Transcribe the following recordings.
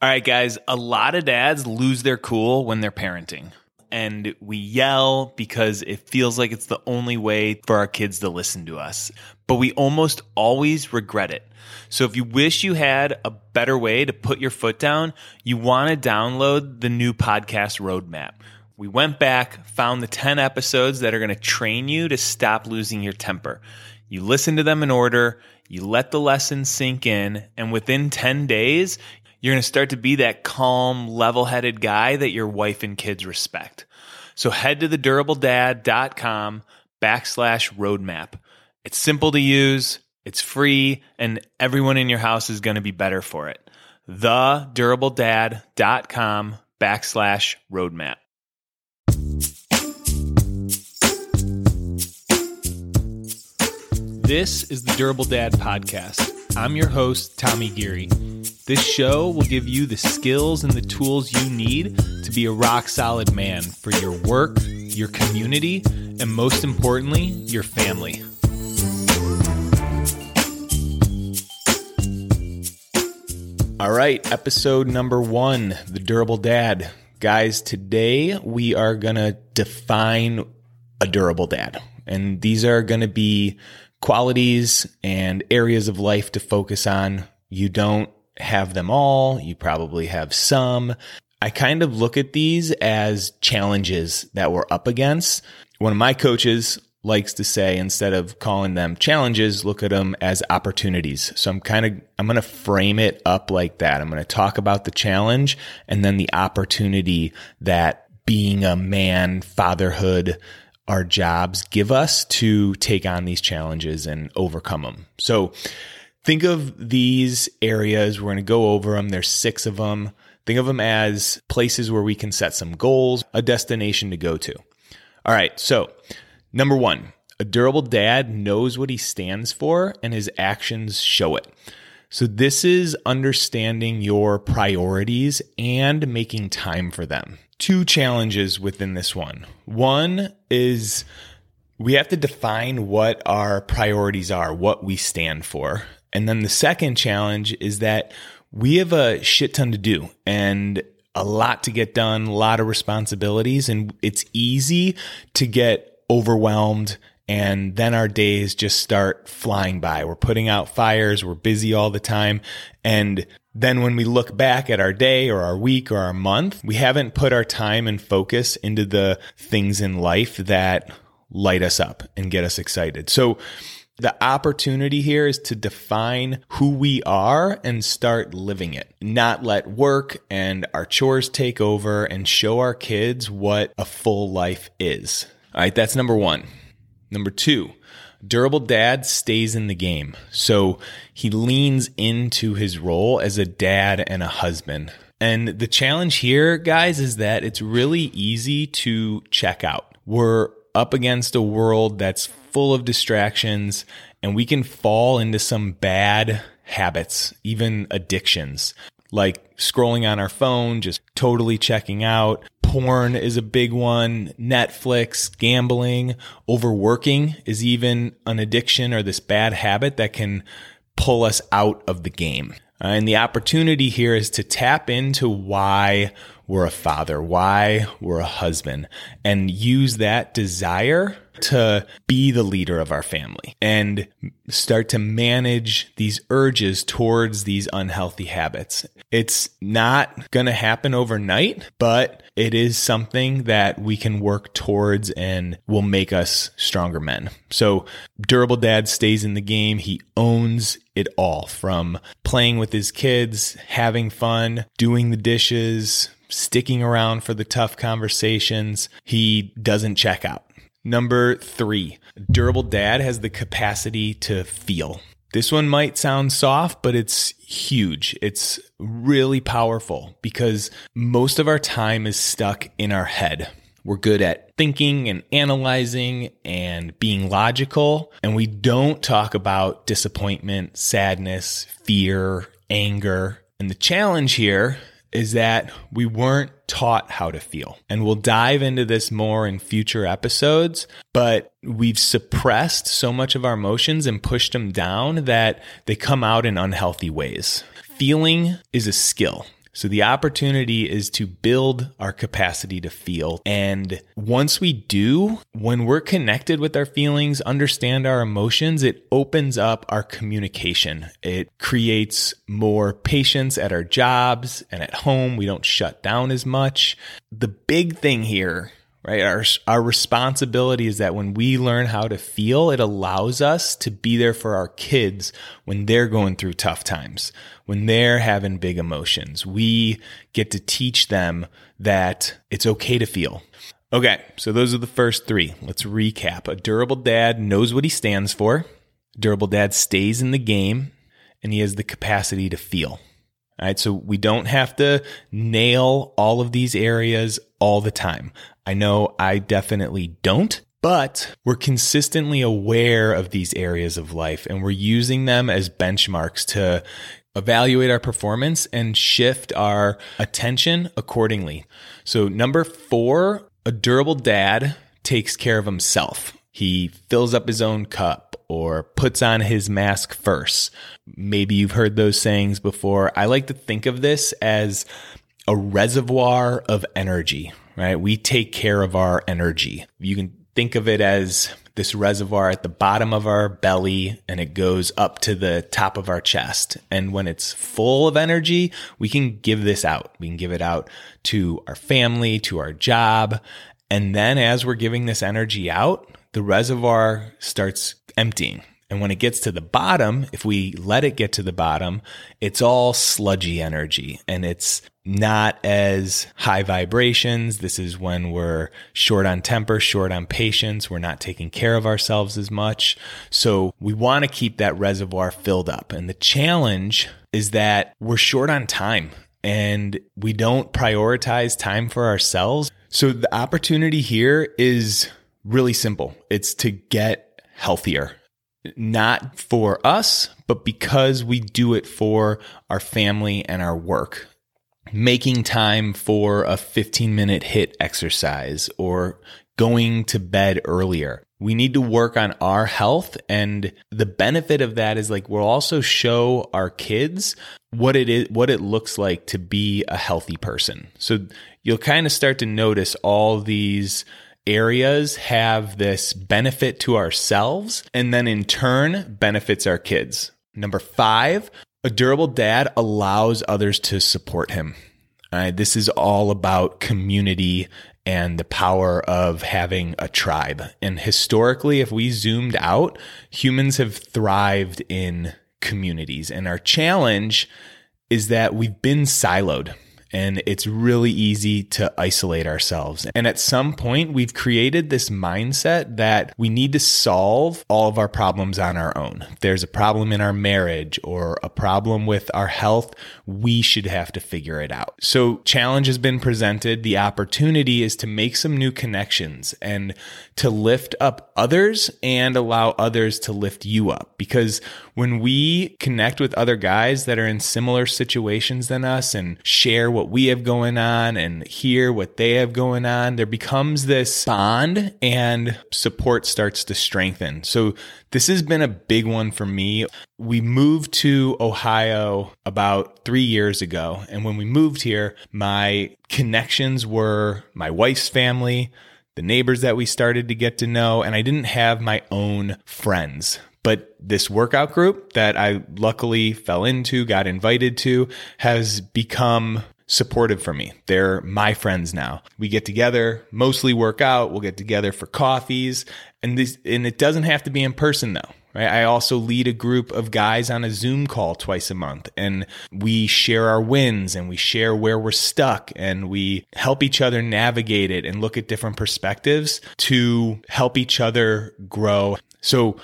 All right, guys, a lot of dads lose their cool when they're parenting. And we yell because it feels like it's the only way for our kids to listen to us. But we almost always regret it. So if you wish you had a better way to put your foot down, you want to download the new podcast roadmap. We went back, found the 10 episodes that are going to train you to stop losing your temper. You listen to them in order, you let the lessons sink in, and within 10 days, you're going to start to be that calm, level headed guy that your wife and kids respect. So head to thedurabledad.com backslash roadmap. It's simple to use, it's free, and everyone in your house is going to be better for it. Thedurabledad.com backslash roadmap. This is the Durable Dad Podcast. I'm your host, Tommy Geary. This show will give you the skills and the tools you need to be a rock solid man for your work, your community, and most importantly, your family. All right, episode number one The Durable Dad. Guys, today we are going to define a durable dad. And these are going to be qualities and areas of life to focus on. You don't have them all. You probably have some. I kind of look at these as challenges that we're up against. One of my coaches likes to say instead of calling them challenges, look at them as opportunities. So I'm kind of I'm going to frame it up like that. I'm going to talk about the challenge and then the opportunity that being a man, fatherhood, our jobs give us to take on these challenges and overcome them. So think of these areas. We're going to go over them. There's six of them. Think of them as places where we can set some goals, a destination to go to. All right. So number one, a durable dad knows what he stands for and his actions show it. So this is understanding your priorities and making time for them two challenges within this one. One is we have to define what our priorities are, what we stand for. And then the second challenge is that we have a shit ton to do and a lot to get done, a lot of responsibilities, and it's easy to get overwhelmed and then our days just start flying by. We're putting out fires, we're busy all the time, and then when we look back at our day or our week or our month, we haven't put our time and focus into the things in life that light us up and get us excited. So the opportunity here is to define who we are and start living it, not let work and our chores take over and show our kids what a full life is. All right, that's number one. Number two, Durable dad stays in the game. So he leans into his role as a dad and a husband. And the challenge here, guys, is that it's really easy to check out. We're up against a world that's full of distractions and we can fall into some bad habits, even addictions like scrolling on our phone, just totally checking out. Porn is a big one. Netflix, gambling, overworking is even an addiction or this bad habit that can pull us out of the game. Uh, and the opportunity here is to tap into why we're a father, why we're a husband, and use that desire to be the leader of our family and start to manage these urges towards these unhealthy habits. It's not going to happen overnight, but it is something that we can work towards and will make us stronger men. So Durable Dad stays in the game. He owns it all from playing with his kids, having fun, doing the dishes, sticking around for the tough conversations. He doesn't check out. Number three, Durable Dad has the capacity to feel. This one might sound soft, but it's huge. It's really powerful because most of our time is stuck in our head. We're good at thinking and analyzing and being logical, and we don't talk about disappointment, sadness, fear, anger. And the challenge here is that we weren't taught how to feel. And we'll dive into this more in future episodes, but we've suppressed so much of our emotions and pushed them down that they come out in unhealthy ways. Feeling is a skill. So the opportunity is to build our capacity to feel. And once we do, when we're connected with our feelings, understand our emotions, it opens up our communication. It creates more patience at our jobs and at home. We don't shut down as much. The big thing here right? Our, our responsibility is that when we learn how to feel, it allows us to be there for our kids when they're going through tough times, when they're having big emotions. We get to teach them that it's okay to feel. Okay, so those are the first three. Let's recap. A durable dad knows what he stands for. Durable dad stays in the game and he has the capacity to feel. All right. So we don't have to nail all of these areas all the time. I know I definitely don't, but we're consistently aware of these areas of life and we're using them as benchmarks to evaluate our performance and shift our attention accordingly. So number four, a durable dad takes care of himself. He fills up his own cup or puts on his mask first. Maybe you've heard those sayings before. I like to think of this as a reservoir of energy, right? We take care of our energy. You can think of it as this reservoir at the bottom of our belly and it goes up to the top of our chest. And when it's full of energy, we can give this out. We can give it out to our family, to our job. And then as we're giving this energy out, the reservoir starts emptying. And when it gets to the bottom, if we let it get to the bottom, it's all sludgy energy and it's not as high vibrations. This is when we're short on temper, short on patience. We're not taking care of ourselves as much. So we want to keep that reservoir filled up. And the challenge is that we're short on time and we don't prioritize time for ourselves. So the opportunity here is really simple. It's to get healthier not for us, but because we do it for our family and our work. Making time for a 15 minute HIIT exercise or going to bed earlier. We need to work on our health. And the benefit of that is like we'll also show our kids what it is, what it looks like to be a healthy person. So you'll kind of start to notice all these areas have this benefit to ourselves and then in turn benefits our kids. Number five, a durable dad allows others to support him. This is all about community and the power of having a tribe. And historically, if we zoomed out, humans have thrived in communities. And our challenge is that we've been siloed and it's really easy to isolate ourselves. And at some point, we've created this mindset that we need to solve all of our problems on our own. If there's a problem in our marriage or a problem with our health, we should have to figure it out. So, challenge has been presented. The opportunity is to make some new connections and to lift up others and allow others to lift you up. Because when we connect with other guys that are in similar situations than us and share what we have going on and hear what they have going on, there becomes this bond and support starts to strengthen. So this has been a big one for me. We moved to Ohio about three years ago. And when we moved here, my connections were my wife's family, the neighbors that we started to get to know, and I didn't have my own friends. But this workout group that I luckily fell into, got invited to, has become supportive for me. They're my friends now. We get together, mostly work out. We'll get together for coffees and this, and it doesn't have to be in person though. Right? I also lead a group of guys on a Zoom call twice a month and we share our wins and we share where we're stuck and we help each other navigate it and look at different perspectives to help each other grow. So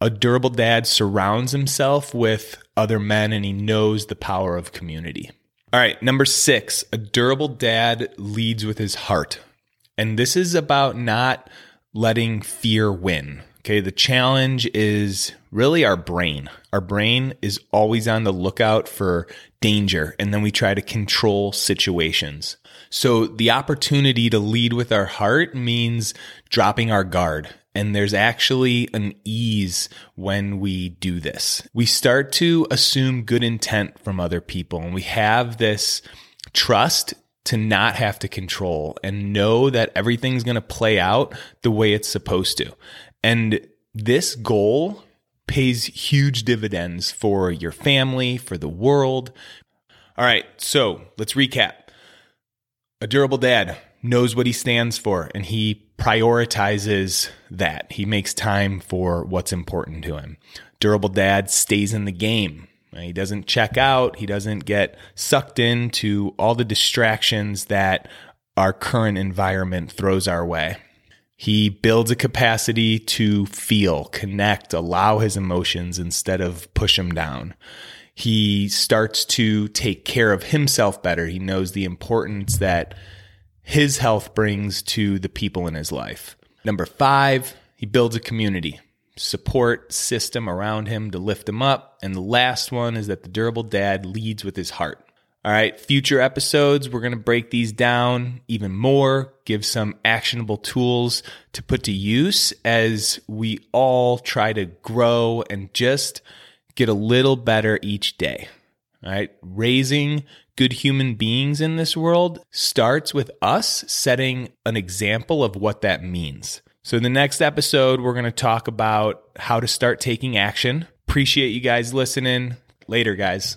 a durable dad surrounds himself with other men and he knows the power of community. All right, number six, a durable dad leads with his heart. And this is about not letting fear win. Okay, the challenge is really our brain. Our brain is always on the lookout for danger, and then we try to control situations. So the opportunity to lead with our heart means dropping our guard and there's actually an ease when we do this. We start to assume good intent from other people and we have this trust to not have to control and know that everything's going to play out the way it's supposed to. And this goal pays huge dividends for your family, for the world. All right, so let's recap. A durable dad knows what he stands for and he prioritizes that. He makes time for what's important to him. Durable dad stays in the game. He doesn't check out. He doesn't get sucked into all the distractions that our current environment throws our way. He builds a capacity to feel, connect, allow his emotions instead of push them down. He starts to take care of himself better. He knows the importance that his health brings to the people in his life. Number five, he builds a community support system around him to lift him up. And the last one is that the durable dad leads with his heart. All right, future episodes, we're going to break these down even more, give some actionable tools to put to use as we all try to grow and just get a little better each day. All right, raising good human beings in this world starts with us setting an example of what that means. So, in the next episode, we're going to talk about how to start taking action. Appreciate you guys listening. Later, guys.